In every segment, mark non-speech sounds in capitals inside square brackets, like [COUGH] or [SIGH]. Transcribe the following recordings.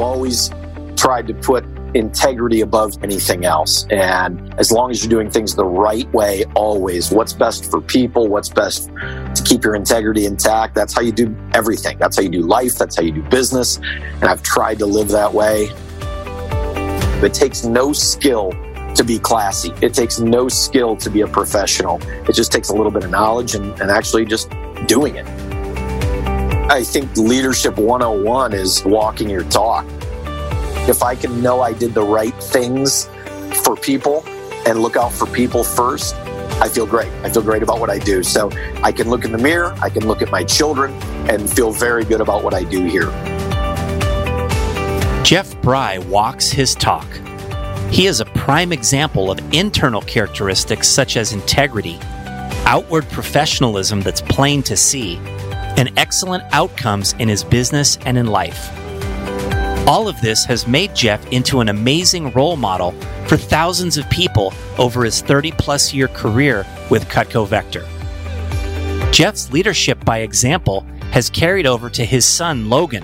I've always tried to put integrity above anything else. And as long as you're doing things the right way, always, what's best for people, what's best to keep your integrity intact, that's how you do everything. That's how you do life, that's how you do business. And I've tried to live that way. It takes no skill to be classy. It takes no skill to be a professional. It just takes a little bit of knowledge and, and actually just doing it. I think leadership 101 is walking your talk. If I can know I did the right things for people and look out for people first, I feel great. I feel great about what I do. So I can look in the mirror, I can look at my children, and feel very good about what I do here. Jeff Bry walks his talk. He is a prime example of internal characteristics such as integrity, outward professionalism that's plain to see, and excellent outcomes in his business and in life. All of this has made Jeff into an amazing role model for thousands of people over his 30 plus year career with Cutco Vector. Jeff's leadership by example has carried over to his son Logan,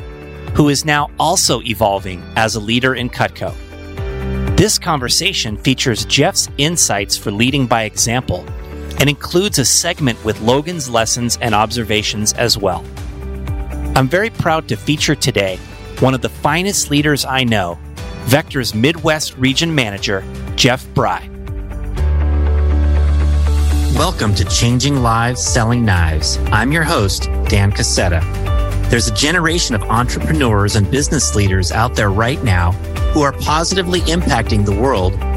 who is now also evolving as a leader in Cutco. This conversation features Jeff's insights for leading by example and includes a segment with Logan's lessons and observations as well. I'm very proud to feature today one of the finest leaders I know, Vector's Midwest Region Manager, Jeff Bry. Welcome to Changing Lives Selling Knives. I'm your host, Dan Casetta. There's a generation of entrepreneurs and business leaders out there right now who are positively impacting the world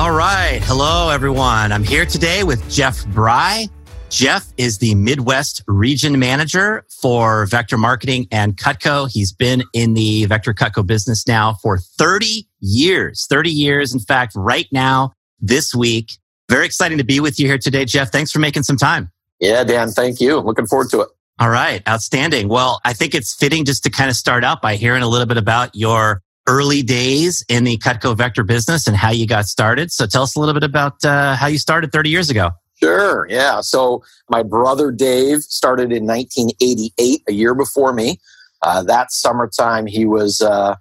All right. Hello, everyone. I'm here today with Jeff Bry. Jeff is the Midwest region manager for Vector Marketing and Cutco. He's been in the Vector Cutco business now for 30 years. 30 years. In fact, right now, this week. Very exciting to be with you here today, Jeff. Thanks for making some time. Yeah, Dan, thank you. Looking forward to it. All right. Outstanding. Well, I think it's fitting just to kind of start out by hearing a little bit about your early days in the Cutco Vector business and how you got started. So tell us a little bit about uh, how you started 30 years ago. Sure. Yeah. So my brother Dave started in 1988, a year before me. Uh, that summertime, he was, uh,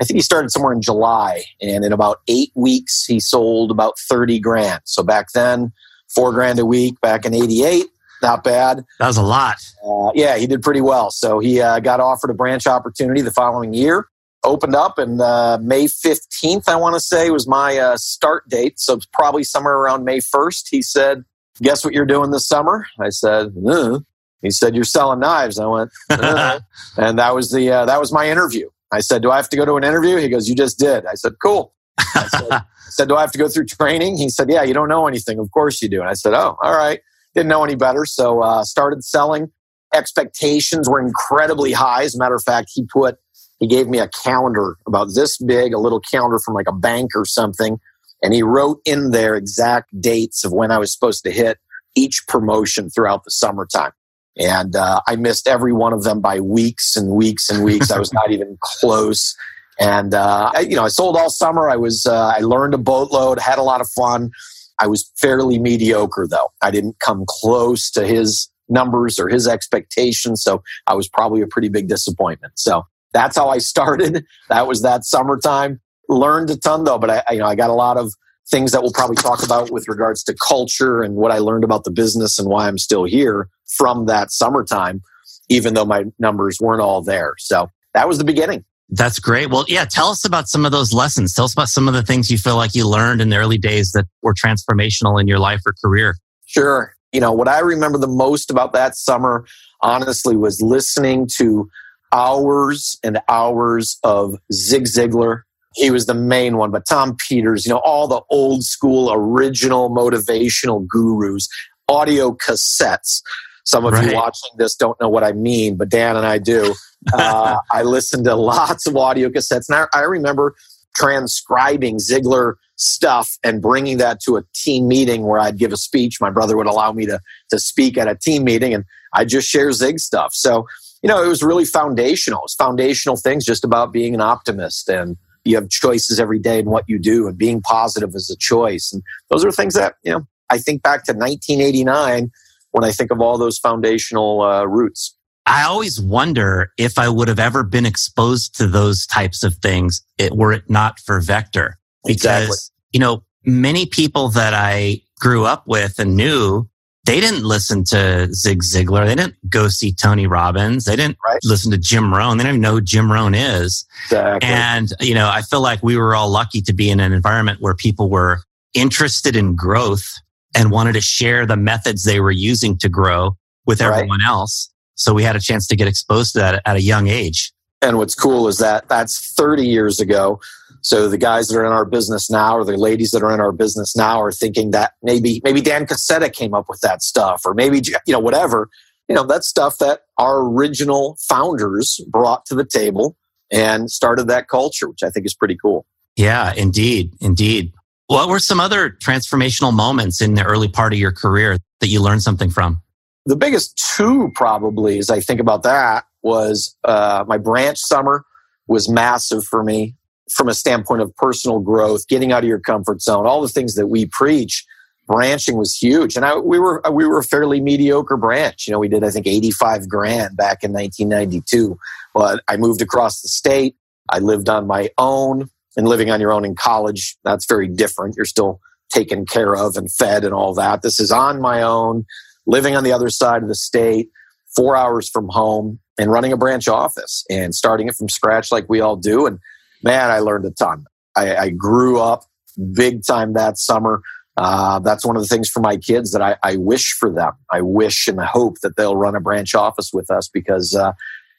I think he started somewhere in July, and in about eight weeks, he sold about 30 grand. So back then, four grand a week back in 88, not bad. That was a lot. Uh, yeah, he did pretty well. So he uh, got offered a branch opportunity the following year opened up and uh, May 15th, I want to say, was my uh, start date. So it's probably somewhere around May 1st. He said, Guess what you're doing this summer? I said, uh. He said, You're selling knives. I went, uh. [LAUGHS] and that was the uh, that was my interview. I said, Do I have to go to an interview? He goes, You just did. I said, Cool. I said, [LAUGHS] I said, Do I have to go through training? He said, Yeah, you don't know anything. Of course you do. And I said, Oh, all right. Didn't know any better. So uh, started selling. Expectations were incredibly high. As a matter of fact, he put he gave me a calendar about this big, a little calendar from like a bank or something. And he wrote in there exact dates of when I was supposed to hit each promotion throughout the summertime. And uh, I missed every one of them by weeks and weeks and weeks. I was [LAUGHS] not even close. And uh, I, you know, I sold all summer. I was uh, I learned a boatload, had a lot of fun. I was fairly mediocre though. I didn't come close to his numbers or his expectations, so I was probably a pretty big disappointment. So that's how I started. [LAUGHS] That was that summertime. Learned a ton though, but I, you know, I got a lot of things that we'll probably talk about with regards to culture and what I learned about the business and why I'm still here from that summertime, even though my numbers weren't all there. So that was the beginning. That's great. Well, yeah, tell us about some of those lessons. Tell us about some of the things you feel like you learned in the early days that were transformational in your life or career. Sure. You know, what I remember the most about that summer, honestly, was listening to hours and hours of Zig Ziglar. He was the main one, but Tom Peters, you know, all the old school, original motivational gurus, audio cassettes. Some of right. you watching this don't know what I mean, but Dan and I do. [LAUGHS] Uh, I listened to lots of audio cassettes, and I, I remember transcribing Ziglar stuff and bringing that to a team meeting where I'd give a speech. My brother would allow me to to speak at a team meeting, and I just share Zig stuff. So you know, it was really foundational. It's foundational things just about being an optimist and you have choices every day in what you do and being positive is a choice. And those are things that, you know, I think back to 1989 when I think of all those foundational uh, roots. I always wonder if I would have ever been exposed to those types of things it, were it not for Vector. Because, exactly. you know, many people that I grew up with and knew they didn't listen to Zig Ziglar. They didn't go see Tony Robbins. They didn't right. listen to Jim Rohn. They didn't even know who Jim Rohn is. Exactly. And, you know, I feel like we were all lucky to be in an environment where people were interested in growth and wanted to share the methods they were using to grow with everyone else. So we had a chance to get exposed to that at a young age. And what's cool is that that's 30 years ago. So the guys that are in our business now, or the ladies that are in our business now, are thinking that maybe maybe Dan Casetta came up with that stuff, or maybe you know whatever. You know that stuff that our original founders brought to the table and started that culture, which I think is pretty cool. Yeah, indeed, indeed. What were some other transformational moments in the early part of your career that you learned something from? The biggest two, probably, as I think about that, was uh, my branch summer was massive for me from a standpoint of personal growth, getting out of your comfort zone, all the things that we preach, branching was huge. And I, we were we were a fairly mediocre branch. You know, we did I think 85 grand back in 1992. But I moved across the state. I lived on my own, and living on your own in college that's very different. You're still taken care of and fed and all that. This is on my own, living on the other side of the state, four hours from home, and running a branch office and starting it from scratch like we all do. And man, I learned a ton. I, I grew up big time that summer. Uh, that's one of the things for my kids that I, I, wish for them. I wish and hope that they'll run a branch office with us because uh,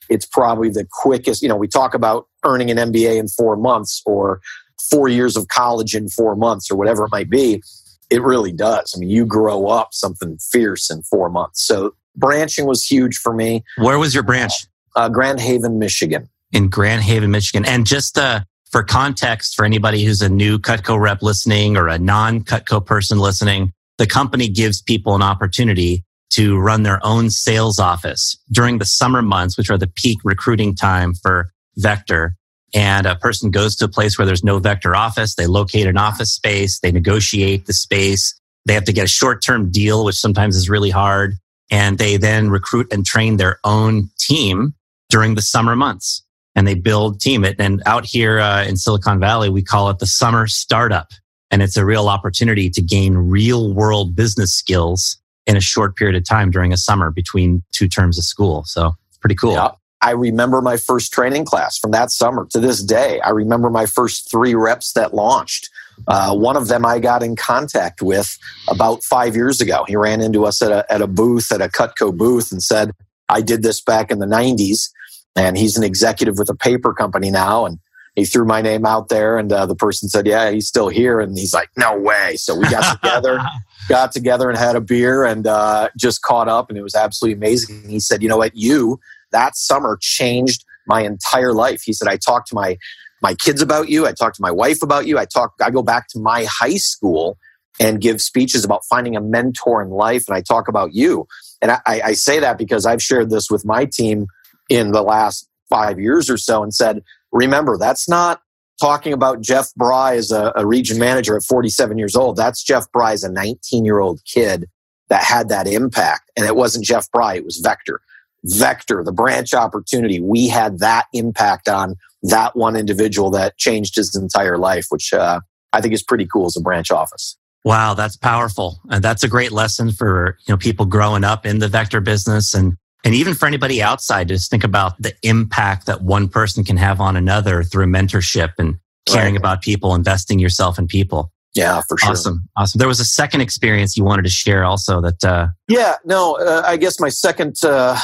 it's probably the quickest. You know, we talk about earning an MBA in four months or four years of college in four months or whatever it might be. It really does. I mean, you grow up something fierce in four months. So branching was huge for me. Where was your branch? Uh, Grand Haven, Michigan in Grand Haven, Michigan. And just uh, for context, for anybody who's a new Cutco rep listening or a non Cutco person listening, the company gives people an opportunity to run their own sales office during the summer months, which are the peak recruiting time for Vector. And a person goes to a place where there's no Vector office. They locate an office space. They negotiate the space. They have to get a short term deal, which sometimes is really hard. And they then recruit and train their own team during the summer months and they build team it. And out here uh, in Silicon Valley, we call it the summer startup. And it's a real opportunity to gain real world business skills in a short period of time during a summer between two terms of school. So it's pretty cool. Yeah. I remember my first training class from that summer to this day. I remember my first three reps that launched. Uh, one of them I got in contact with about five years ago. He ran into us at a, at a booth, at a Cutco booth, and said, I did this back in the 90s and he's an executive with a paper company now and he threw my name out there and uh, the person said yeah he's still here and he's like no way. So we got together [LAUGHS] got together and had a beer and uh, just caught up and it was absolutely amazing. He said you know what? You that summer changed my entire life. He said i talked to my my kids about you. I talked to my wife about you. I talk i go back to my high school and give speeches about finding a mentor in life and i talk about you. And I, I say that because i've shared this with my team in the last five years or so and said, remember, that's not talking about Jeff Bry as a, a region manager at 47 years old. That's Jeff Bry as a 19 year old kid that had that impact. And it wasn't Jeff Bry, it was Vector. Vector, the branch opportunity, we had that impact on that one individual that changed his entire life, which uh, I think is pretty cool as a branch office. Wow, that's powerful. And that's a great lesson for, you know, people growing up in the vector business and And even for anybody outside, just think about the impact that one person can have on another through mentorship and caring right. about people, investing yourself in people. Yeah, for sure. Awesome. Awesome. There was a second experience you wanted to share also that. Uh, yeah, no, uh, I guess my second uh,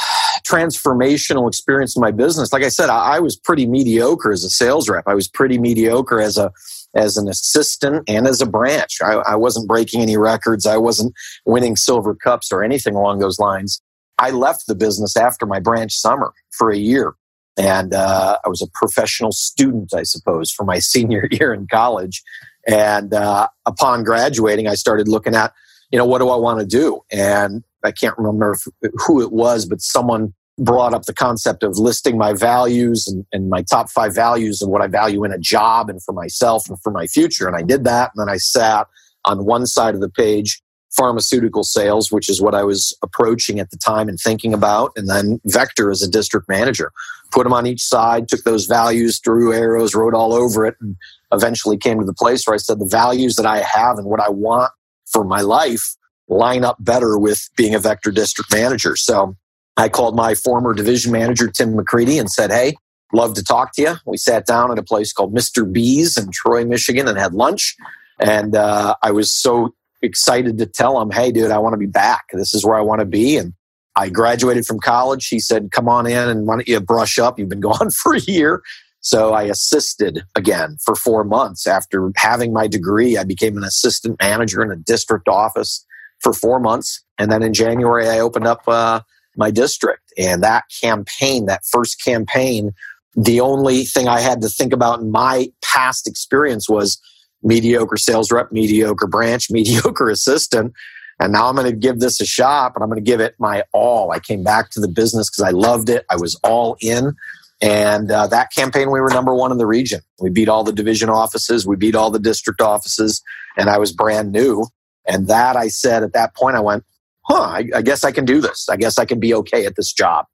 transformational experience in my business, like I said, I, I, was pretty mediocre as a sales rep. I was pretty mediocre as a as an assistant and as a branch. I, I wasn't breaking any records. I wasn't winning silver cups or anything along those lines. I left the business after my branch summer for a year. And uh, I was a professional student, I suppose, for my [LAUGHS] senior year in college. And uh, upon graduating, I started looking at, you know, what do I want to do? And I can't remember if, who it was, but someone brought up the concept of listing my values and, and, my top five values and what I value in a job and for myself and for my future. And I did that. And then I sat on one side of the page, pharmaceutical sales, which is what I was approaching at the time and thinking about. And then Vector as a district manager. Put them on each side, took those values, drew arrows, wrote all over it, and eventually came to the place where I said the values that I have and what I want for my life line up better with being a Vector district manager. So I called my former division manager, Tim McCready, and said, Hey, love to talk to you. We sat down at a place called Mr. B's in Troy, Michigan, and had lunch. And uh, I was so excited to tell him, Hey, dude, I want to be back. This is where I want to be. And I graduated from college. He said, Come on in and why don't you brush up? You've been [LAUGHS] gone for a year. So I assisted again for four months. After having my degree, I became an assistant manager in a district office for four months. And then in January, I opened up uh, my district. And that campaign, that first campaign, the only thing I had to think about in my past experience was mediocre sales rep, mediocre branch, [LAUGHS] mediocre assistant. And now I'm going to give this a shot, and I'm going to give it my all. I came back to the business because I loved it. I was all in. And uh, that campaign, we were number one in the region. We beat all the division offices, we beat all the district offices, and I was brand new. And that I said at that point, I went, huh, I, I guess I can do this. I guess I can be okay at this job.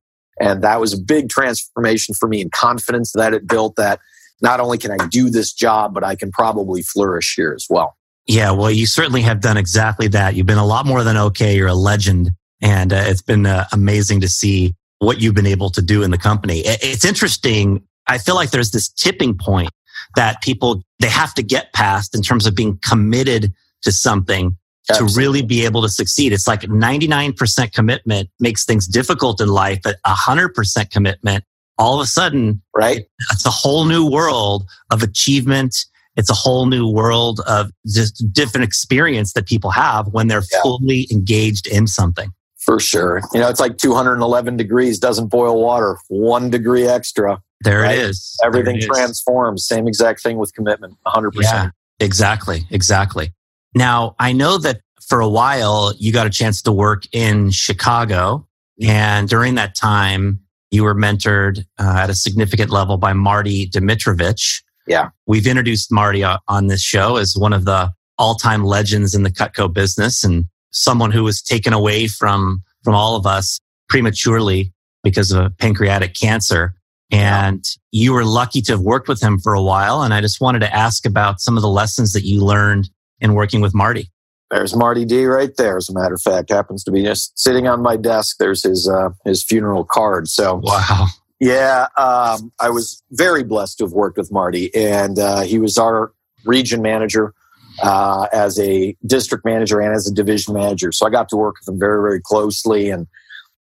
And that was a big transformation for me and confidence that it built that not only can I do this job, but I can probably flourish here as well. Yeah, well, you certainly have done exactly that. You've been a lot more than okay. You're a legend. And uh, it's been uh, amazing to see what you've been able to do in the company. It's interesting. I feel like there's this tipping point that people, they have to get past in terms of being committed to something Absolutely. to really be able to succeed. It's like 99% commitment makes things difficult in life, but 100% commitment, all of a sudden, right? It's a whole new world of achievement. It's a whole new world of just different experience that people have when they're yeah. fully engaged in something. For sure. You know, it's like 211 degrees doesn't boil water, one degree extra. There right? it is. Everything it transforms. Same exact thing with commitment, 100%. Yeah, exactly. Exactly. Now, I know that for a while you got a chance to work in Chicago. Mm-hmm. And during that time, you were mentored uh, at a significant level by Marty Dimitrovich. Yeah. We've introduced Marty uh, on this show as one of the all time legends in the Cutco business and someone who was taken away from, from all of us prematurely because of pancreatic cancer. And you were lucky to have worked with him for a while. And I just wanted to ask about some of the lessons that you learned in working with Marty. There's Marty D right there. As a matter of fact, happens to be just sitting on my desk. There's his uh, his funeral card. So wow, yeah, um, I was very blessed to have worked with Marty, and uh, he was our region manager uh, as a district manager and as a division manager. So I got to work with him very very closely, and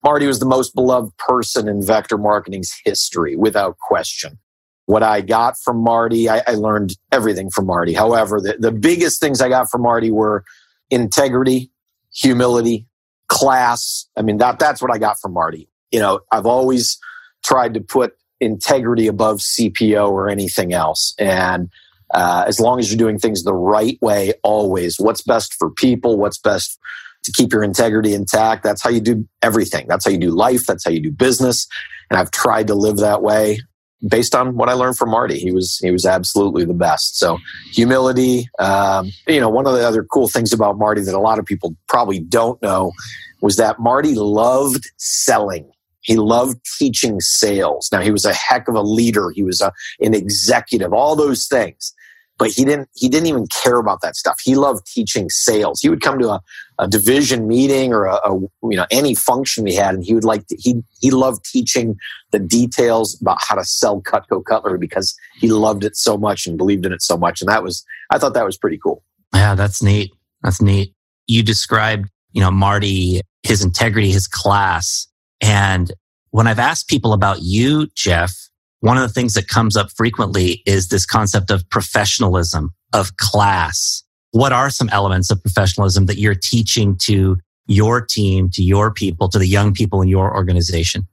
Marty was the most beloved person in Vector Marketing's history, without question what I got from Marty. I, I learned everything from Marty. However, the, the biggest things I got from Marty were integrity, humility, class. I mean, that, that's what I got from Marty. You know, I've always tried to put integrity above CPO or anything else. And uh, as long as you're doing things the right way, always what's best for people, what's best to keep your integrity intact. That's how you do everything. That's how you do life. That's how you do business. And I've tried to live that way based on what I learned from Marty. He was he was absolutely the best. So humility. Um, you know, one of the other cool things about Marty that a lot of people probably don't know was that Marty loved selling. He loved teaching sales. Now he was a heck of a leader. He was a, an executive. All those things. But he didn't. He didn't even care about that stuff. He loved teaching sales. He would come to a, a division meeting or a, a, you know any function we had, and he would like to, he he loved teaching the details about how to sell Cutco cutlery because he loved it so much and believed in it so much, and that was I thought that was pretty cool. Yeah, that's neat. That's neat. You described you know Marty, his integrity, his class, and when I've asked people about you, Jeff, one of the things that comes up frequently is this concept of professionalism, of class what are some elements of professionalism that you're teaching to your team, to your people, to the young people in your organization?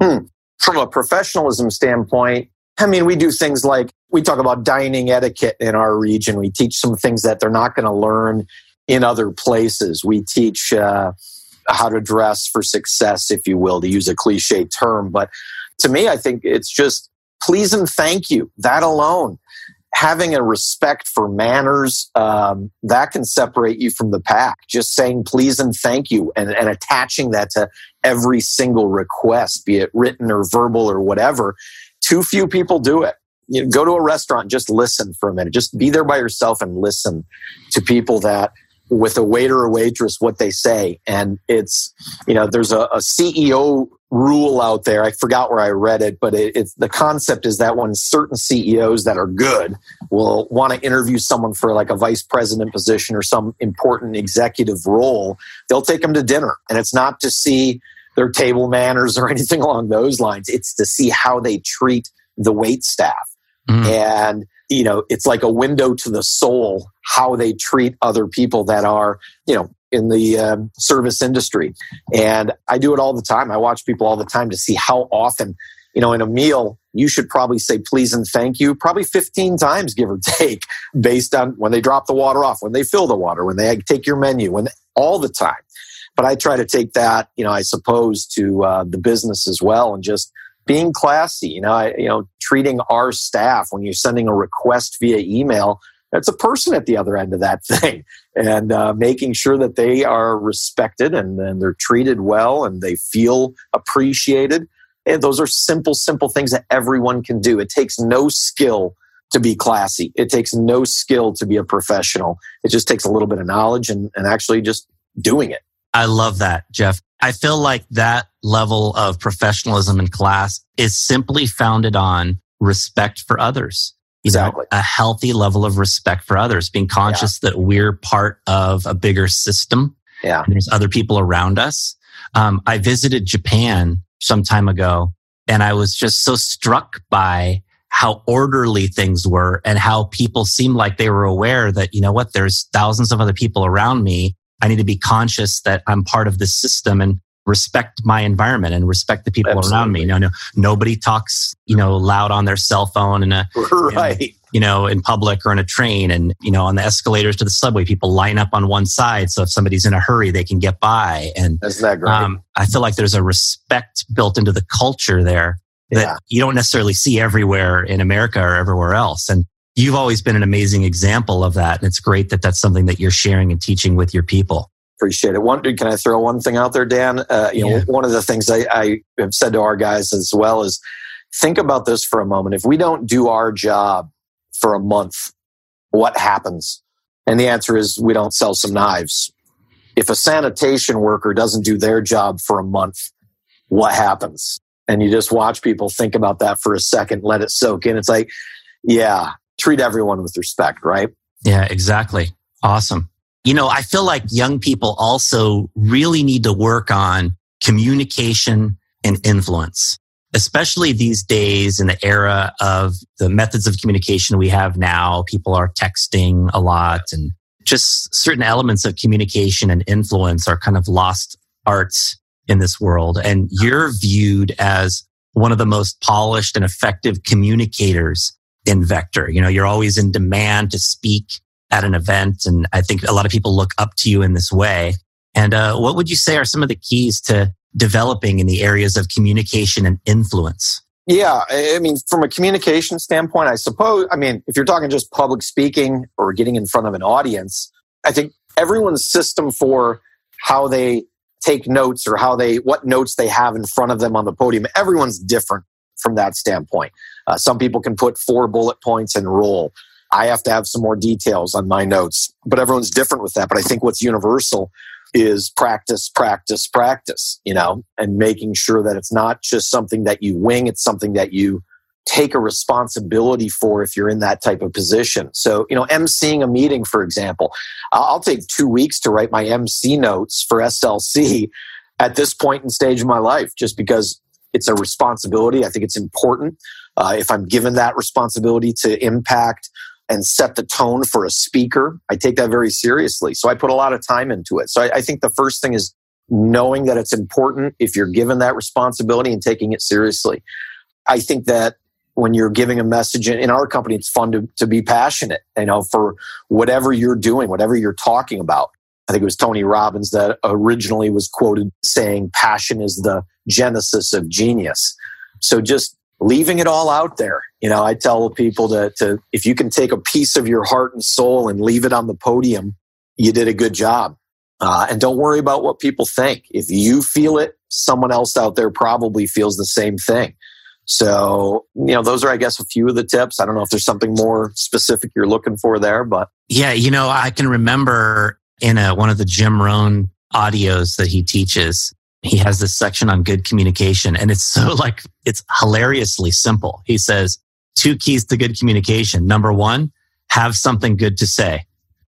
Hmm. From a professionalism standpoint, I mean, we do things like we talk about dining etiquette in our region. We teach some things that they're not going to learn in other places. We teach uh, how to dress for success, if you will, to use a cliche term. But to me, I think it's just please and thank you. That alone having a respect for manners um, that can separate you from the pack. Just saying please and thank you and, and attaching that to every single request be it written or verbal or whatever too few people do it. You know, go to a restaurant just listen for a minute. Just be there by yourself and listen to people that with a waiter or waitress what they say. And it's you know there's a, a ceo rule out there. I forgot where i read it but it, it's the concept is that when certain ceos that are good will want to interview someone for like a vice president position or some important executive role they'll take them to dinner. And it's not to see their table manners or [LAUGHS] anything along those lines. It's to see how they treat the wait staff. Mm. and you know it's like a window to the soul how they treat other people that are you know in the um, service industry. And i do it all the time. I watch people all the time to see how often you know in a meal you should probably say please and thank you probably 15 times give or [LAUGHS] take based on when they drop the water off when they fill the water when they take your menu when all the time. But i try to take that you know i suppose to uh, the business as well and just being classy, you know, I, you know, treating our staff when you're sending a request via email, that's a person at the other end of that [LAUGHS] thing, and uh, making sure that they are respected and, and they're treated well and they feel appreciated. And those are simple, simple things that everyone can do. It takes no skill to be classy. It takes no skill to be a professional. It just takes a little bit of knowledge and, and actually just doing it. I love that, Jeff. I feel like that level of professionalism in class is simply founded on respect for others. You exactly. know, a healthy level of respect for others, being conscious yeah. that we're part of a bigger system. Yeah. there's other people around us. Um, I visited Japan some time ago and I was just so struck by how orderly things were and how people seemed like they were aware that, you know what, there's thousands of other people around me I need to be conscious that I'm part of this system and respect my environment and respect the people Absolutely. around me. Know, no, nobody talks, you know, loud on their cell phone in a, [LAUGHS] right. In, you know, in public or in a train and, you know, on the escalators to the subway, people line up on one side. So if somebody's in a hurry, they can get by. And Isn't that great? Um, I feel like there's a respect built into the culture there that yeah. you don't necessarily see everywhere in America or everywhere else. And you've always been an amazing example of that. And it's great that that's something that you're sharing and teaching with your people. Appreciate it. One, can I throw one thing out there, Dan? Uh, you know, one of the things I, I have said to our guys as well is think about this for a moment. If we don't do our job for a month, what happens? And the answer is we don't sell some knives. If a sanitation worker doesn't do their job for a month, what happens? And you just watch people think about that for a second, let it soak in. It's like, yeah, treat everyone with respect, right? Yeah, exactly. Awesome. You know, I feel like young people also really need to work on communication and influence, especially these days in the era of the methods of communication we have now. People are texting a lot and just certain elements of communication and influence are kind of lost arts in this world. And you're viewed as one of the most polished and effective communicators in Vector. You know, you're always in demand to speak at an event. And I think a lot of people look up to you in this way. And uh, what would you say are some of the keys to developing in the areas of communication and influence? Yeah, I mean, from a communication standpoint, I suppose, I mean, if you're talking just public speaking or getting in front of an audience, I think everyone's system for how they take notes or how they, what notes they have in front of them on the podium, everyone's different from that standpoint. Uh, some people can put four bullet points and roll. I have to have some more details on my notes, but everyone's different with that. But I think what's universal is practice, practice, practice, you know, and making sure that it's not just something that you wing, it's something that you take a responsibility for if you're in that type of position. So, you know, emceeing a meeting, for example, I'll take two weeks to write my MC notes for SLC at this point in stage of my life, just because it's a responsibility. I think it's important. Uh, if I'm given that responsibility to impact and set the tone for a speaker, I take that very seriously. So I put a lot of time into it. So I, I think the first thing is knowing that it's important if you're given that responsibility and taking it seriously. I think that when you're giving a message in our company, it's fun to, to be passionate, you know, for whatever you're doing, whatever you're talking about. I think it was Tony Robbins that originally was quoted saying, passion is the genesis of genius. So just leaving it all out there. You know, I tell people to, to if you can take a piece of your heart and soul and leave it on the podium, you did a good job. Uh, and don't worry about what people think. If you feel it, someone else out there probably feels the same thing. So, you know, those are, I guess, a few of the tips. I don't know if there's something more specific you're looking for there, but. Yeah, you know, I can remember in a, one of the Jim Rohn audios that he teaches, he has this section on good communication and it's so [LAUGHS] like, it's hilariously simple. He says, two keys to good communication. Number one, have something good to say.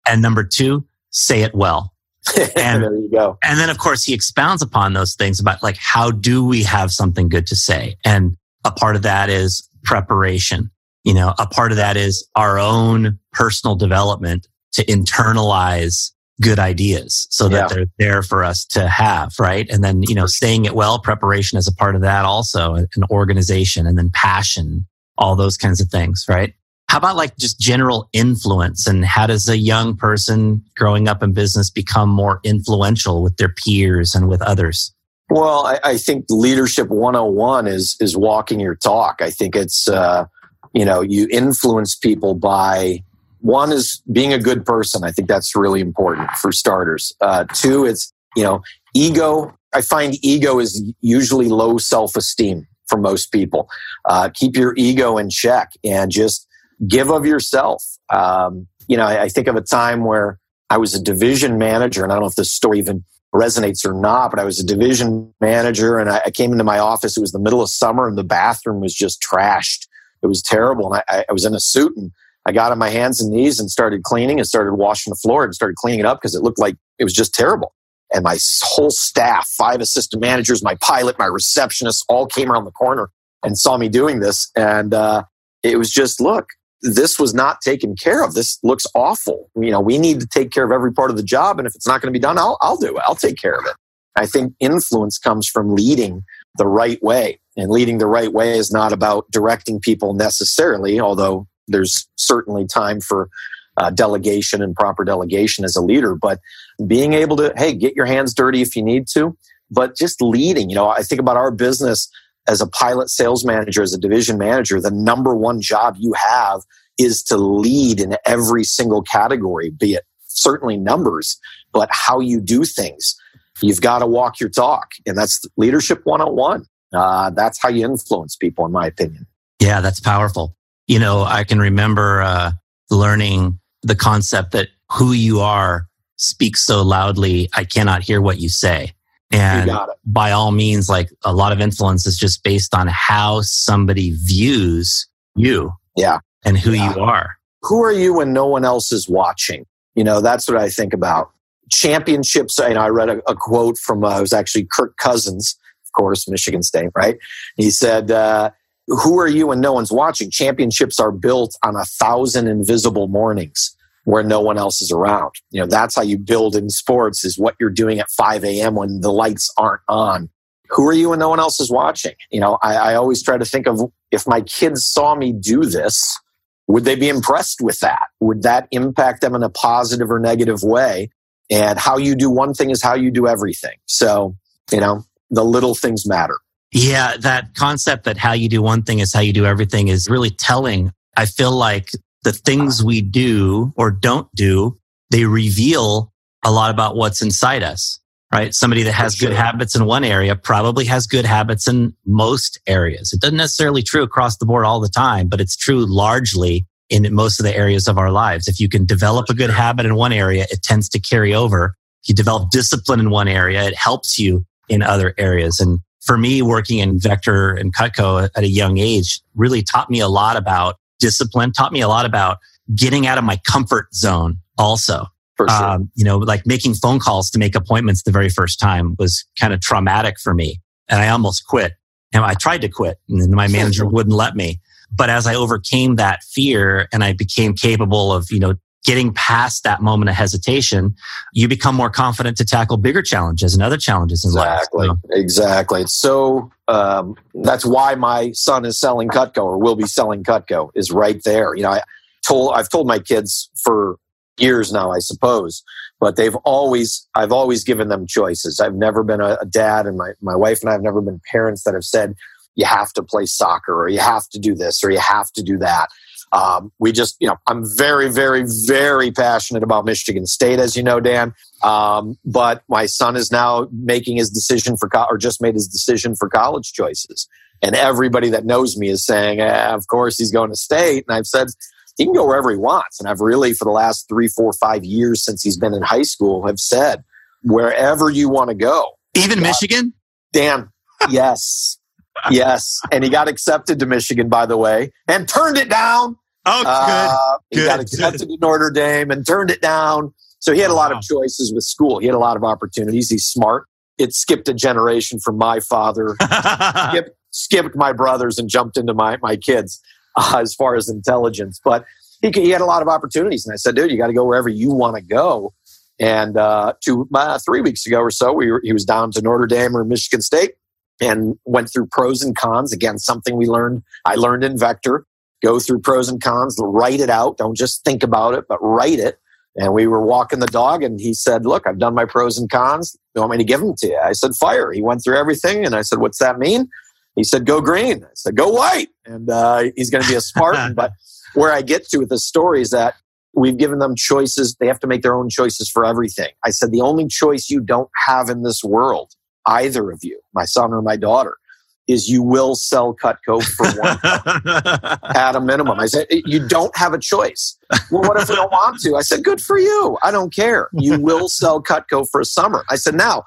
And number two, say it well. [LAUGHS] And there you go. And then of course he expounds upon those things about like, how do we have something good to say? And a part of that is preparation. You know, a part of that is our own personal development to internalize good ideas so that yeah. they're there for us to have, right? And then, you know, saying it well, preparation is a part of that also, an organization and then passion, all those kinds of things, right? How about like just general influence and how does a young person growing up in business become more influential with their peers and with others? Well, I, I, think leadership 101 is is walking your talk. I think it's uh, you know you influence people by one is being a good person. I think that's really important for starters. Uh, two, it's you know ego. I find ego is usually low self esteem for most people. Uh, keep your ego in check and just give of yourself. Um, you know, I, I think of a time where I was a division manager, and I don't know if this story even resonates or not, but I was a division manager and I, I, came into my office. It was the middle of summer and the bathroom was just trashed. It was terrible. And I, I was in a suit and I got on my hands and knees and started cleaning and started washing the floor and started cleaning it up because it looked like it was just terrible. And my whole staff, five assistant managers, my pilot, my receptionist, all came around the corner and saw me doing this. And uh, it was just, look, this was not taken care of. This looks awful. You know, we need to take care of every part of the job. And if it's not going to be done, I'll, I'll do it. I'll take care of it. I think influence comes from leading the right way. And leading the right way is not about directing people necessarily, although there's certainly time for uh, delegation and proper delegation as a leader. But being able to, hey, get your hands dirty if you need to, but just leading. You know, I think about our business as a pilot sales manager, as a division manager, the number one job you have is to lead in every single category, be it certainly numbers, but how you do things. You've got to walk your talk. And that's leadership 101. Uh, that's how you influence people, in my opinion. Yeah, that's powerful. You know, I can remember uh, learning the concept that who you are speaks so loudly, I cannot hear what you say. And by all means, like a lot of influence is just based on how somebody views you. Yeah. And who yeah. you are. Who are you when no one else is watching? You know, that's what I think about. Championships. You know, I read a, a quote from, uh, it was actually Kirk Cousins, of course, Michigan State, right? He said, uh, who are you when no one's watching? Championships are built on a thousand invisible mornings where no one else is around. You know, that's how you build in sports is what you're doing at 5 a.m. when the lights aren't on. Who are you when no one else is watching? You know, I, I always try to think of if my kids saw me do this, would they be impressed with that? Would that impact them in a positive or negative way? And how you do one thing is how you do everything. So, you know, the little things matter. Yeah, that concept that how you do one thing is how you do everything is really telling. I feel like the things we do or don't do, they reveal a lot about what's inside us, right? Somebody that has good habits in one area probably has good habits in most areas. It doesn't necessarily true across the board all the time, but it's true largely in most of the areas of our lives. If you can develop a good habit in one area, it tends to carry over If you develop discipline in one area, it helps you in other areas. And for me, working in Vector and Cutco at a young age really taught me a lot about discipline, taught me a lot about getting out of my comfort zone also. Sure. Um, you know, like making phone calls to make appointments the very first time was kind of traumatic for me. And I almost quit. And I tried to quit and my manager wouldn't let me. But as I overcame that fear and I became capable of, you know, getting past that moment of hesitation, you become more confident to tackle bigger challenges and other challenges in exactly. life. So. Exactly. So um, that's why my son is selling Cutco or will be selling Cutco is right there. You know, I told I've told my kids for years now, I suppose, but they've always I've always given them choices. I've never been a, a dad, and my my wife and I have never been parents that have said you have to play soccer or you have to do this or you have to do that. Um, we just, you know, I'm very, very, very passionate about Michigan State, as you know, Dan. Um, but my son is now making his decision for, co- or just made his decision for college choices. And everybody that knows me is saying, eh, of course, he's going to state. And I've said, he can go wherever he wants. And I've really, for the last three, four, five years since he's been in high school, have said, wherever you want to go. Even Michigan? Dan, [LAUGHS] yes yes, and he got accepted to Michigan, by the way, and turned it down. Oh, good. Uh, he good, got accepted to Notre Dame and turned it down. So he had a lot of choices with school. He had a lot of opportunities. He's smart. It skipped a generation from my father, [LAUGHS] skipped, skipped, my brothers, and jumped into my my kids uh, as far as intelligence. But he, he had a lot of opportunities, and I said, "Dude, you got to go wherever you want to go." And uh, two, uh, three weeks ago or so, we were, he was down to Notre Dame or Michigan State and went through pros and cons. Again, something we learned, I learned in Vector. Go through pros and cons, write it out. Don't just think about it, but write it. And we were walking the dog, and he said, Look, I've done my pros and cons. You want me to give them to you? I said, Fire. He went through everything, and I said, What's that mean? He said, Go green. I said, Go white. And uh, he's going to be a Spartan. [LAUGHS] but where I get to with the story is that we've given them choices. They have to make their own choices for everything. I said, The only choice you don't have in this world either of you, my son or my daughter, is you will sell Cutco for one [LAUGHS] at a minimum. I said, eh, you don't have a choice. Well, what if we don't want to? I said, good for you. I don't care. You will sell Cutco for a summer. I said, now,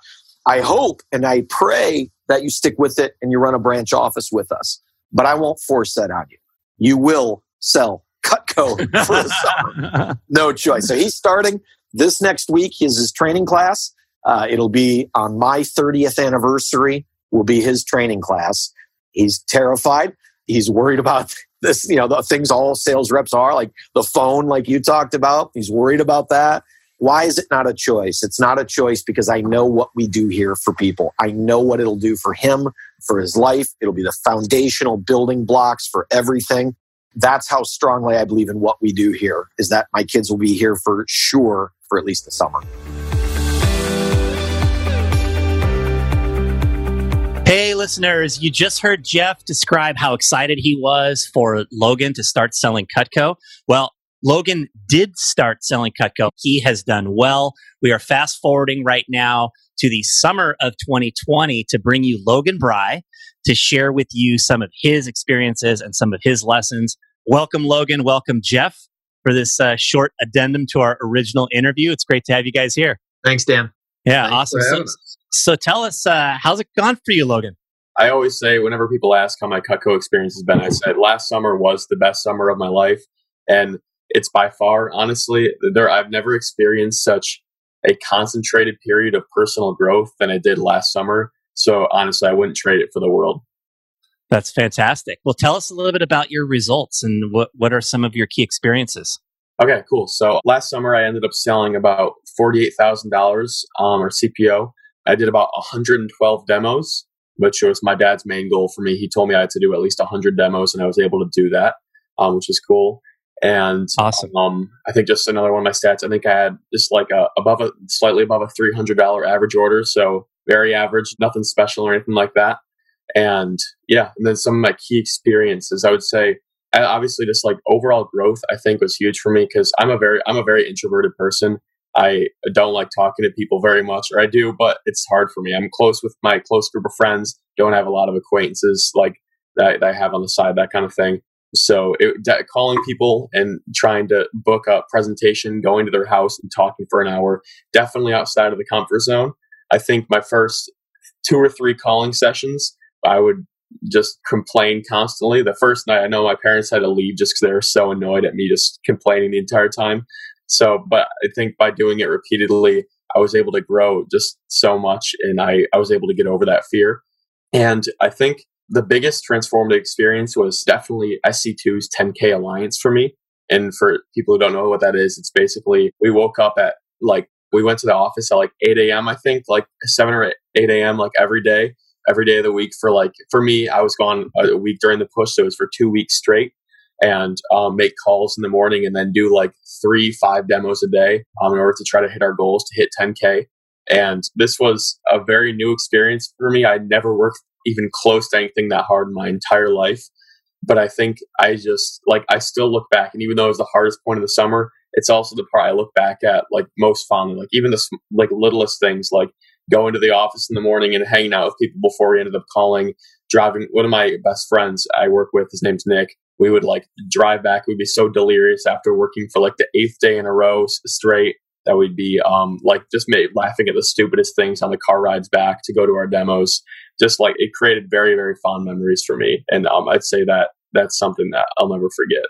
I hope and I pray that you stick with it and you run a branch office with us, but I won't force that on you. You will sell Cutco for the summer. [LAUGHS] No choice. So he's starting this next week. Is his training class. Uh, it'll be on my 30th anniversary, will be his training class. He's terrified. He's worried about [LAUGHS] this, you know, the things all sales reps are, like the phone, like you talked about. He's worried about that. Why is it not a choice? It's not a choice because I know what we do here for people. I know what it'll do for him, for his life. It'll be the foundational building blocks for everything. That's how strongly I believe in what we do here, is that my kids will be here for sure for at least the summer. Listeners, you just heard Jeff describe how excited he was for Logan to start selling Cutco. Well, Logan did start selling Cutco. He has done well. We are fast forwarding right now to the summer of 2020 to bring you Logan Bry to share with you some of his experiences and some of his lessons. Welcome, Logan. Welcome, Jeff, for this uh, short addendum to our original interview. It's great to have you guys here. Thanks, Dan. Yeah, Thanks awesome. So, so tell us, uh, how's it gone for you, Logan? I always say, whenever people ask how my Cutco experience has been, I said [LAUGHS] last summer was the best summer of my life, and it's by far, honestly, there I've never experienced such a concentrated period of personal growth than I did last summer. So honestly, I wouldn't trade it for the world. That's fantastic. Well, tell us a little bit about your results and what what are some of your key experiences. Okay, cool. So last summer, I ended up selling about forty-eight thousand um, dollars, or CPO. I did about 112 demos, which was my dad's main goal for me. He told me I had to do at least 100 demos, and I was able to do that, um, which was cool. And awesome. Um, I think just another one of my stats. I think I had just like a above a slightly above a three hundred dollar average order, so very average, nothing special or anything like that. And yeah, and then some of my key experiences, I would say, obviously just like overall growth, I think was huge for me because I'm a very I'm a very introverted person. I don't like talking to people very much, or I do, but it's hard for me. I'm close with my close group of friends, don't have a lot of acquaintances like that, that I have on the side, that kind of thing. So it, calling people and trying to book a presentation, going to their house and talking for an hour, definitely outside of the comfort zone. I think my first two or three calling sessions, I would just complain constantly. The first night, I know my parents had to leave just because they were so annoyed at me just complaining the entire time. So, but I think by doing it repeatedly, I was able to grow just so much and I, I was able to get over that fear. And I think the biggest transformative experience was definitely SC2's 10K Alliance for me. And for people who don't know what that is, it's basically we woke up at like, we went to the office at like 8 a.m., I think, like 7 or 8 a.m., like every day, every day of the week for like, for me, I was gone a week during the push. So it was for two weeks straight and um, make calls in the morning and then do like three, five demos a day um, in order to try to hit our goals to hit 10K. And this was a very new experience for me. I'd never worked even close to anything that hard in my entire life. But I think I just like I still look back, and even though it was the hardest point of the summer, it's also the part I look back at like most fondly. Like even the like littlest things, like going to the office in the morning and hanging out with people before we ended up calling, driving. One of my best friends I work with, his name's Nick. We would like drive back. We'd be so delirious after working for like the eighth day in a row straight that we'd be um, like just made, laughing at the stupidest things on the car rides back to go to our demos. Just like it created very, very fond memories for me. And um, I'd say that that's something that I'll never forget.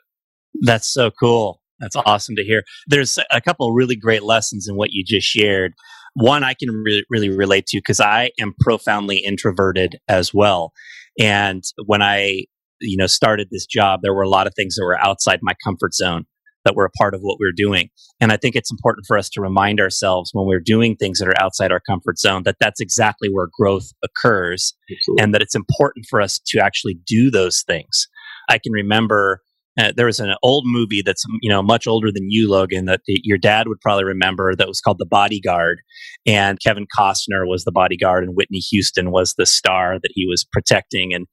That's so cool. That's awesome to hear. There's a couple really great lessons in what you just shared. One I can re- really relate to because I am profoundly introverted as well. And when I, you know, started this job, there were a lot of things that were outside my comfort zone that were a part of what we're doing. And I think it's important for us to remind ourselves when we're doing things that are outside our comfort zone that that's exactly where growth occurs Absolutely. and that it's important for us to actually do those things. I can remember uh, there was an old movie that's you know much older than you, Logan, that your dad would probably remember. That was called The Bodyguard, and Kevin Costner was the bodyguard, and Whitney Houston was the star that he was protecting. And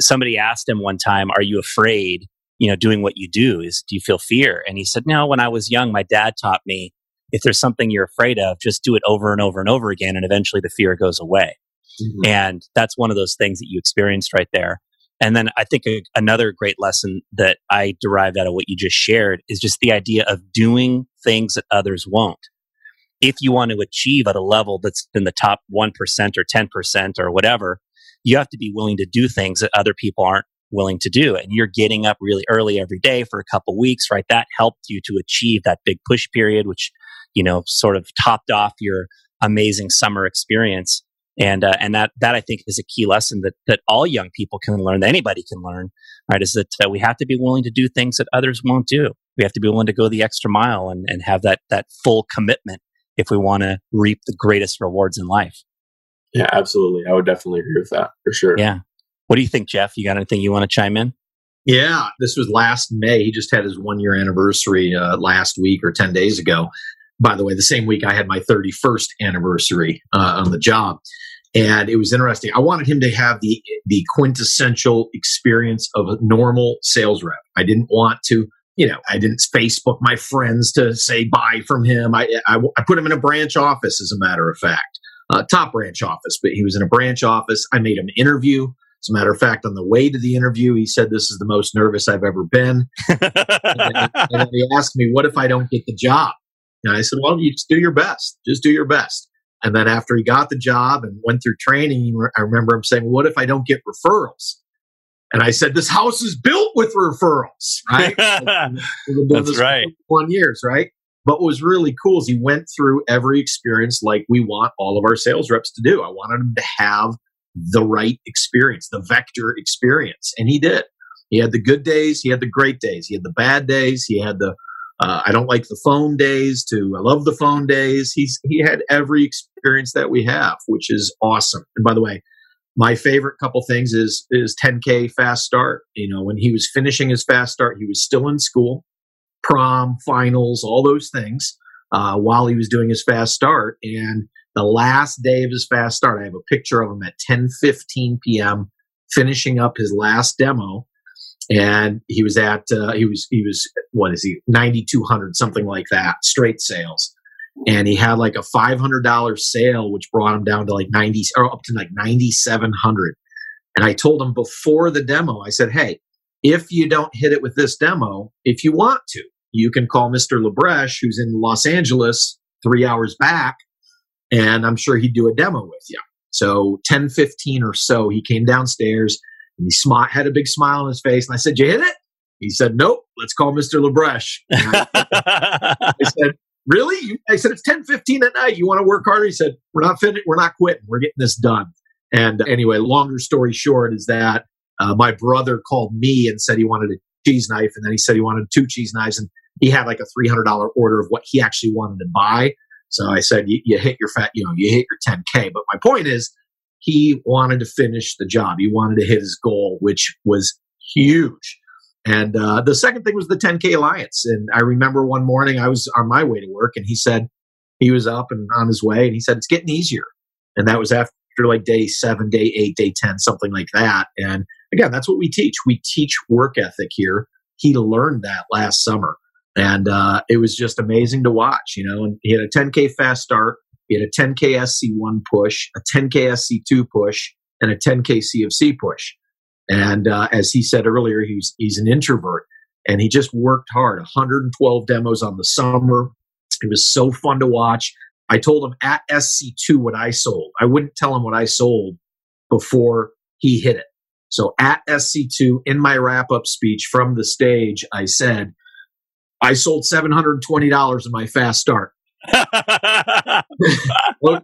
somebody asked him one time, "Are you afraid?" you know, doing what you do? Is do you feel fear? And he said, No, when I was young, my dad taught me if there's something you're afraid of, just do it over and over and over again, and eventually the fear goes away. Mm-hmm. And that's one of those things that you experienced right there. And then I think a, another great lesson that I derived out of what you just shared is just the idea of doing things that others won't. If you want to achieve at a level that's in the top 1% or 10% or whatever, you have to be willing to do things that other people aren't willing to do. And you're getting up really early every day for a couple weeks, right? That helped you to achieve that big push period, which, you know, sort of topped off your amazing summer experience. And, uh, and that, that I think is a key lesson that, that all young people can learn, that anybody can learn, right? Is that, that we have to be willing to do things that others won't do. We have to be willing to go the extra mile and, and have that, that full commitment if we want to reap the greatest rewards in life. Yeah, absolutely. I would definitely agree with that for sure. Yeah. What do you think, Jeff? You got anything you want to chime in? Yeah, this was last May. He just had his one year anniversary uh, last week or 10 days ago. By the way, the same week I had my 31st anniversary uh, on the job. And it was interesting. I wanted him to have the, the quintessential experience of a normal sales rep. I didn't want to, you know, I didn't Facebook my friends to say bye from him. I, I, I put him in a branch office, as a matter of fact, uh, top branch office, but he was in a branch office. I made him interview. As a matter of fact, on the way to the interview, he said, This is the most nervous I've ever been. [LAUGHS] and, and, he asked me, What if I don't get the job? And I said, Well, you just do your best. Just do your best. And then after he got the job and went through training, I remember him saying, What if I don't get referrals? And I said, This house is built with referrals, [LAUGHS] right? [LAUGHS] That's right. One years, right? But what was really cool is he went through every experience like we want all of our sales reps to do. I wanted him to have the right experience, the vector experience. And he did. He had the good days, he had the great days, he had the bad days, he had the uh, I don't like the phone days to I love the phone days. He's he had every experience that we have, which is awesome. And by the way, my favorite couple things is is 10k fast start. You know, when he was finishing his fast start, he was still in school, prom, finals, all those things, uh, while he was doing his fast start, and the last day of his fast start. I have a picture of him at 10:15 p.m. finishing up his last demo, and he was at uh, he was he was what is he 9200 something like that straight sales, and he had like a $500 sale which brought him down to like 90 or up to like 9700. And I told him before the demo, I said, "Hey, if you don't hit it with this demo, if you want to, you can call Mr. Labresh, who's in Los Angeles, three hours back, and I'm sure he'd do a demo with you. So 10, 15 or so, he came downstairs and he smi- had a big smile on his face. And I said, You hit it? He said, Nope, let's call Mr. Labresh. I, [LAUGHS] I said, Really? I said, It's 10, 15 at night. You want to work harder? He said, We're not fin- we're not quitting. We're getting this done. And anyway, longer story short is that uh, my brother called me and said he wanted a cheese knife. And then he said he wanted two cheese knives. And he had like a $300 order of what he actually wanted to buy. So I said, you, you hit your fat, you know, you hit your 10K. But my point is, he wanted to finish the job. He wanted to hit his goal, which was huge. And uh, the second thing was the 10K Alliance. And I remember one morning I was on my way to work and he said, he was up and on his way and he said, it's getting easier. And that was after like day seven, day eight, day 10, something like that. And again, that's what we teach. We teach work ethic here. He learned that last summer. And uh, it was just amazing to watch, you know. And he had a 10K fast start, he had a 10K SC1 push, a 10K SC2 push, and a 10K CFC push. And uh, as he said earlier, he's he's an introvert, and he just worked hard. 112 demos on the summer. It was so fun to watch. I told him at SC2 what I sold. I wouldn't tell him what I sold before he hit it. So at SC2, in my wrap up speech from the stage, I said, I sold $720 in my fast start. [LAUGHS]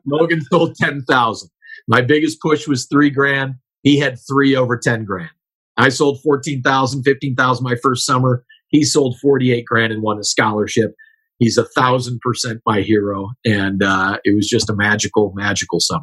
Logan sold 10,000. My biggest push was three grand. He had three over 10 grand. I sold 14,000, 15,000 my first summer. He sold 48 grand and won a scholarship. He's a thousand percent my hero. And uh, it was just a magical, magical summer.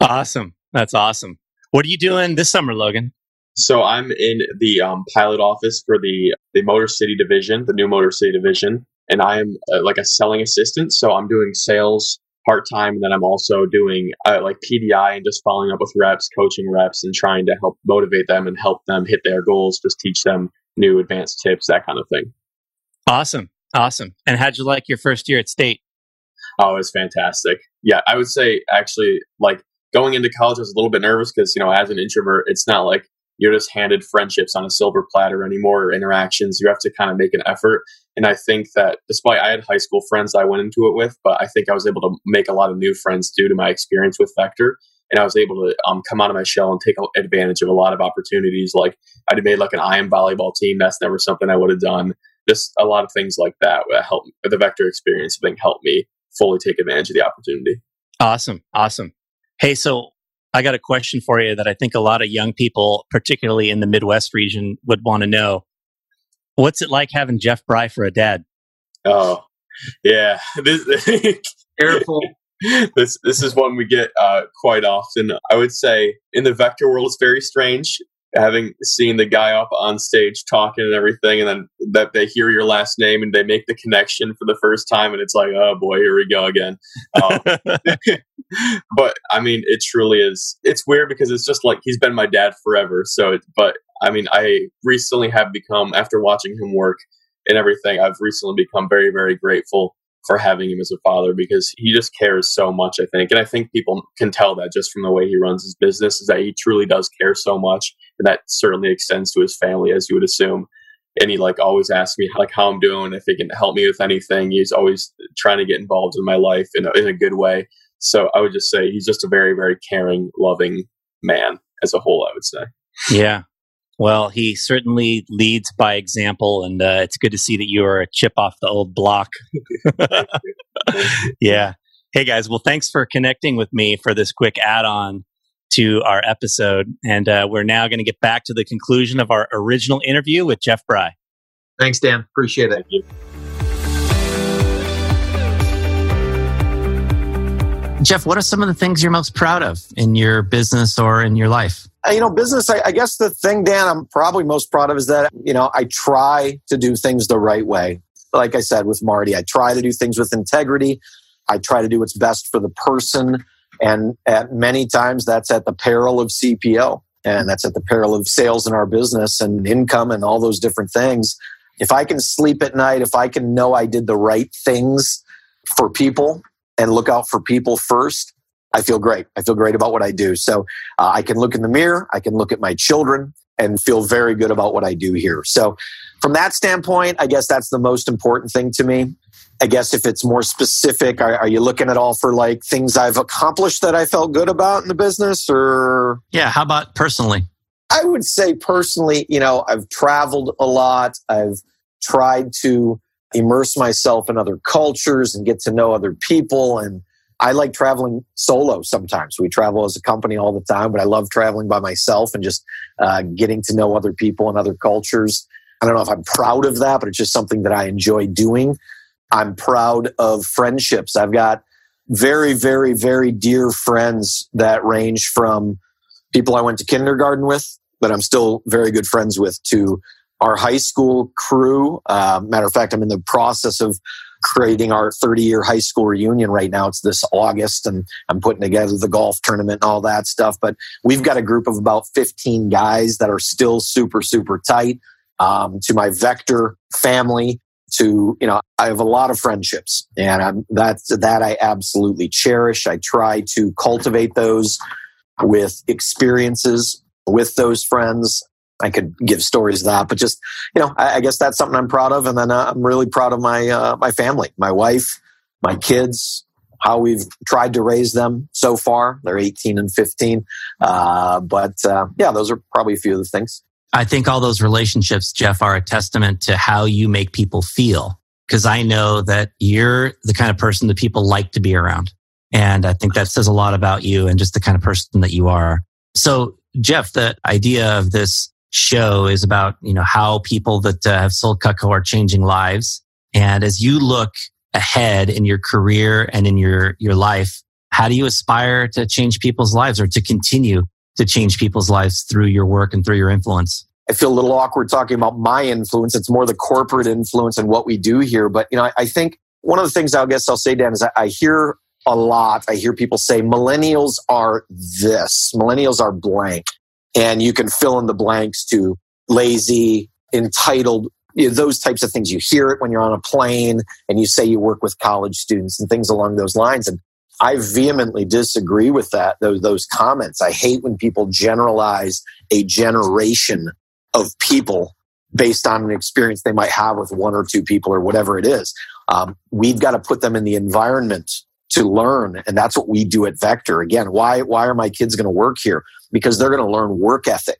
Awesome. That's awesome. What are you doing this summer, Logan? So I'm in the um, pilot office for the the Motor City division, the new Motor City division, and I am uh, like a selling assistant. So I'm doing sales part time, and then I'm also doing uh, like PDI and just following up with reps, coaching reps, and trying to help motivate them and help them hit their goals. Just teach them new advanced tips, that kind of thing. Awesome, awesome. And how'd you like your first year at State? Oh, it was fantastic. Yeah, I would say actually like going into college, I was a little bit nervous because you know as an introvert, it's not like you're just handed friendships on a silver platter anymore or interactions. You have to kind of make an effort. And I think that despite I had high school friends I went into it with, but I think I was able to make a lot of new friends due to my experience with Vector. And I was able to um, come out of my shell and take advantage of a lot of opportunities. Like I'd made like an IM volleyball team. That's never something I would have done. Just a lot of things like that that helped the Vector experience thing helped me fully take advantage of the opportunity. Awesome. Awesome. Hey, so I got a question for you that I think a lot of young people, particularly in the Midwest region, would want to know. What's it like having Jeff Bry for a dad? Oh, yeah. [LAUGHS] This, Careful. [LAUGHS] this this is one we get uh, quite often. I would say in the vector world, it's very strange having seen the guy up on stage talking and everything, and then that they hear your last name and they make the connection for the first time, and it's like, oh boy, here we go again. Um, [LAUGHS] but I mean, it truly is. It's weird because it's just like he's been my dad forever. So, but I mean, I recently have become after watching him work and everything. I've recently become very, very grateful for having him as a father because he just cares so much, I think. And I think people can tell that just from the way he runs his business is that he truly does care so much. And that certainly extends to his family, as you would assume. And he like always asks me like how I'm doing, if he can help me with anything. He's always trying to get involved in my life in a, in a good way. So I would just say he's just a very, very caring, loving man as a whole, I would say. Yeah. Well, he certainly leads by example, and uh, it's good to see that you are a chip off the old block. yeah. Hey, guys. Well, thanks for connecting with me for this quick add on to our episode. And uh, we're now going to get back to the conclusion of our original interview with Jeff Bry. Thanks, Dan. Appreciate it. Jeff, what are some of the things you're most proud of in your business or in your life? Uh, you know, business, I, I, guess the thing, Dan, I'm probably most proud of is that, you know, I try to do things the right way. Like I said with Marty, I try to do things with integrity. I try to do what's best for the person. And at many times that's at the peril of CPO and that's at the peril of sales in our business and income and all those different things. If I can sleep at night, if I can know I did the right things for people and look out for people first, I feel great. I feel great about what I do. So uh, I can look in the mirror. I can look at my children. and feel very good about what I do here. So, from that standpoint, I guess that's the most important thing to me. I guess if it's more specific, are, are, you looking at all for like things I've accomplished that I felt good about in the business or? Yeah. How about personally? I would say personally, you know, I've traveled a lot. I've tried to immerse myself in other cultures and get to know other people. And I like traveling solo sometimes. We travel as a company all the time, but I love traveling by myself and just uh, getting to know other people and other cultures. I don't know if I'm proud of that, but it's just something that I enjoy doing. I'm proud of friendships. I've got very, very, very dear friends that range from people I went to kindergarten with, that I'm still very good friends with, to our high school crew. Uh, matter of fact, I'm in the process of creating our 30 year high school reunion right now. It's this August, and I'm putting together the golf tournament and all that stuff. But we've got a group of about 15 guys that are still super, super tight. Um, to my Vector family, to you know, I have a lot of friendships, and I'm, that's that I absolutely cherish. I try to cultivate those with experiences with those friends I could give stories of that, but just you know, I, I guess that's something I'm proud of, and then uh, I'm really proud of my uh, my family, my wife, my kids, how we've tried to raise them so far. They're 18 and 15, uh, but uh, yeah, those are probably a few of the things. I think all those relationships, Jeff, are a testament to how you make people feel. Because I know that you're the kind of person that people like to be around. And I think that says a lot about you and just the kind of person that you are. So, Jeff, the idea of this show is about, you know, how people that uh, have sold Cutco are changing lives. And as you look ahead in your career and in your, your life, how do you aspire to change people's lives or to continue to change people's lives through your work and through your influence? I feel a little awkward talking about my influence. It's more the corporate influence and what we do here. But, you know, I, I think one of the things I guess I'll say, Dan, is I, I hear a lot. I hear people say millennials are this, millennials are blank and you can fill in the blanks to lazy, entitled, you know, those types of things. You hear it when you're on a plane and you say you work with college students and things along those lines. And I vehemently disagree with that, those, those comments. I hate when people generalize a generation of people based on an experience they might have with one or two people or whatever it is. Um, we've got to put them in the environment to learn. And that's what we do at Vector. Again, why, why are my kids going to work here? Because they're going to learn work ethic.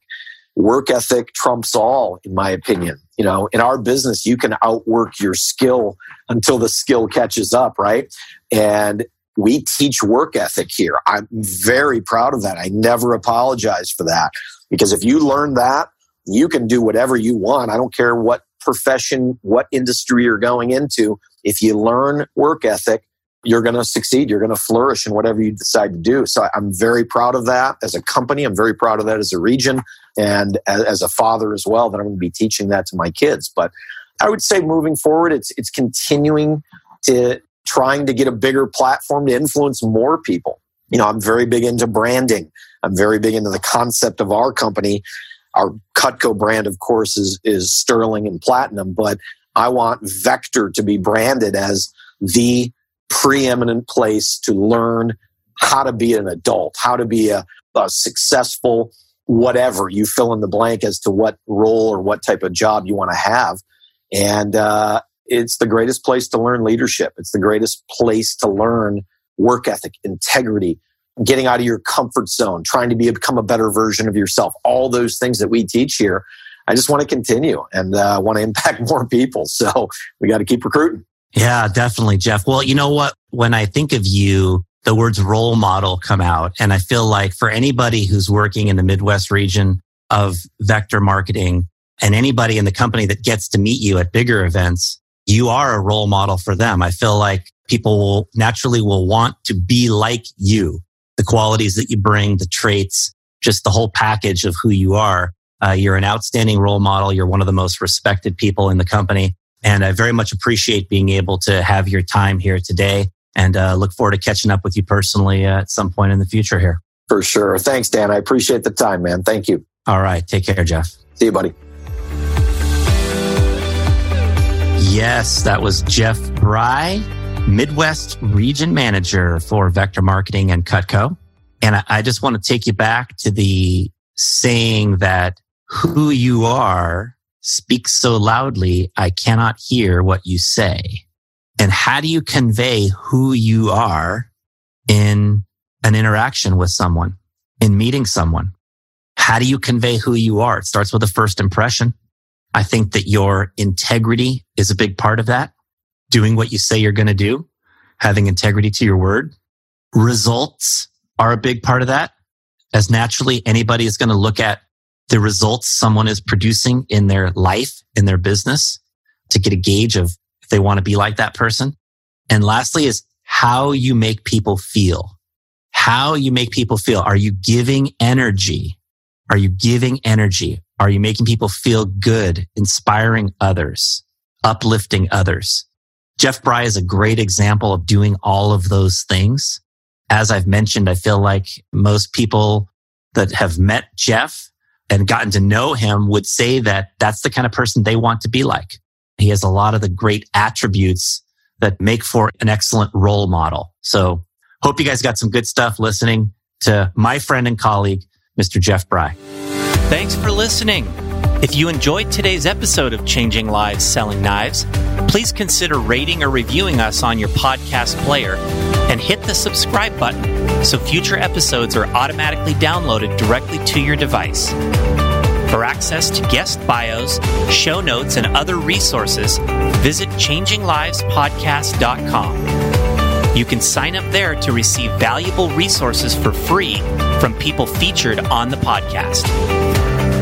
Work ethic trumps all, in my opinion. You know, in our business, you can outwork your skill until the skill catches up, right? And we teach work ethic here. I'm very proud of that. I never apologize for that because if you learn that, you can do whatever you want. I don't care what profession, what industry you're going into. If you learn work ethic, you're going to succeed. You're going to flourish in whatever you decide to do. So I'm very proud of that as a company. I'm very proud of that as a region and as a father as well, that I'm going to be teaching that to my kids. But I would say moving forward, it's, it's continuing to trying to get a bigger platform to influence more people. You know, I'm very big into branding. I'm very big into the concept of our company. Our Cutco brand, of course, is, is sterling and platinum, but I want Vector to be branded as the preeminent place to learn how to be an adult, how to be a, a successful whatever you fill in the blank as to what role or what type of job you want to have. And uh, it's the greatest place to learn leadership. It's the greatest place to learn work ethic, integrity, getting out of your comfort zone, trying to be, become a better version of yourself. All those things that we teach here. I just want to continue and uh, want to impact [LAUGHS] more people. So we got to keep recruiting. Yeah, definitely, Jeff. Well, you know what? When I think of you, the words role model come out. And I feel like for anybody who's working in the Midwest region of vector marketing and anybody in the company that gets to meet you at bigger events, you are a role model for them. I feel like people will naturally will want to be like you, the qualities that you bring, the traits, just the whole package of who you are. Uh, you're an outstanding role model. You're one of the most respected people in the company. And I very much appreciate being able to have your time here today and uh, look forward to catching up with you personally uh, at some point in the future here. For sure. Thanks, Dan. I appreciate the time, man. Thank you. All right. Take care, Jeff. See you, buddy. Yes, that was Jeff Bry, Midwest Region Manager for Vector Marketing and Cutco. And I just want to take you back to the saying that who you are speaks so loudly, I cannot hear what you say. And how do you convey who you are in an interaction with someone, in meeting someone? How do you convey who you are? It starts with a first impression. I think that your integrity is a big part of that. Doing what you say you're going to do, having integrity to your word. Results are a big part of that. As naturally, anybody is going to look at the results someone is producing in their life, in their business to get a gauge of if they want to be like that person. And lastly is how you make people feel. How you make people feel. Are you giving energy? Are you giving energy? Are you making people feel good, inspiring others, uplifting others? Jeff Bry is a great example of doing all of those things. As I've mentioned, I feel like most people that have met Jeff and gotten to know him would say that that's the kind of person they want to be like. He has a lot of the great attributes that make for an excellent role model. So hope you guys got some good stuff listening to my friend and colleague, Mr. Jeff Bry. Thanks for listening. If you enjoyed today's episode of Changing Lives Selling Knives, please consider rating or reviewing us on your podcast player and hit the subscribe button so future episodes are automatically downloaded directly to your device. For access to guest bios, show notes, and other resources, visit changinglivespodcast.com. You can sign up there to receive valuable resources for free from people featured on the podcast.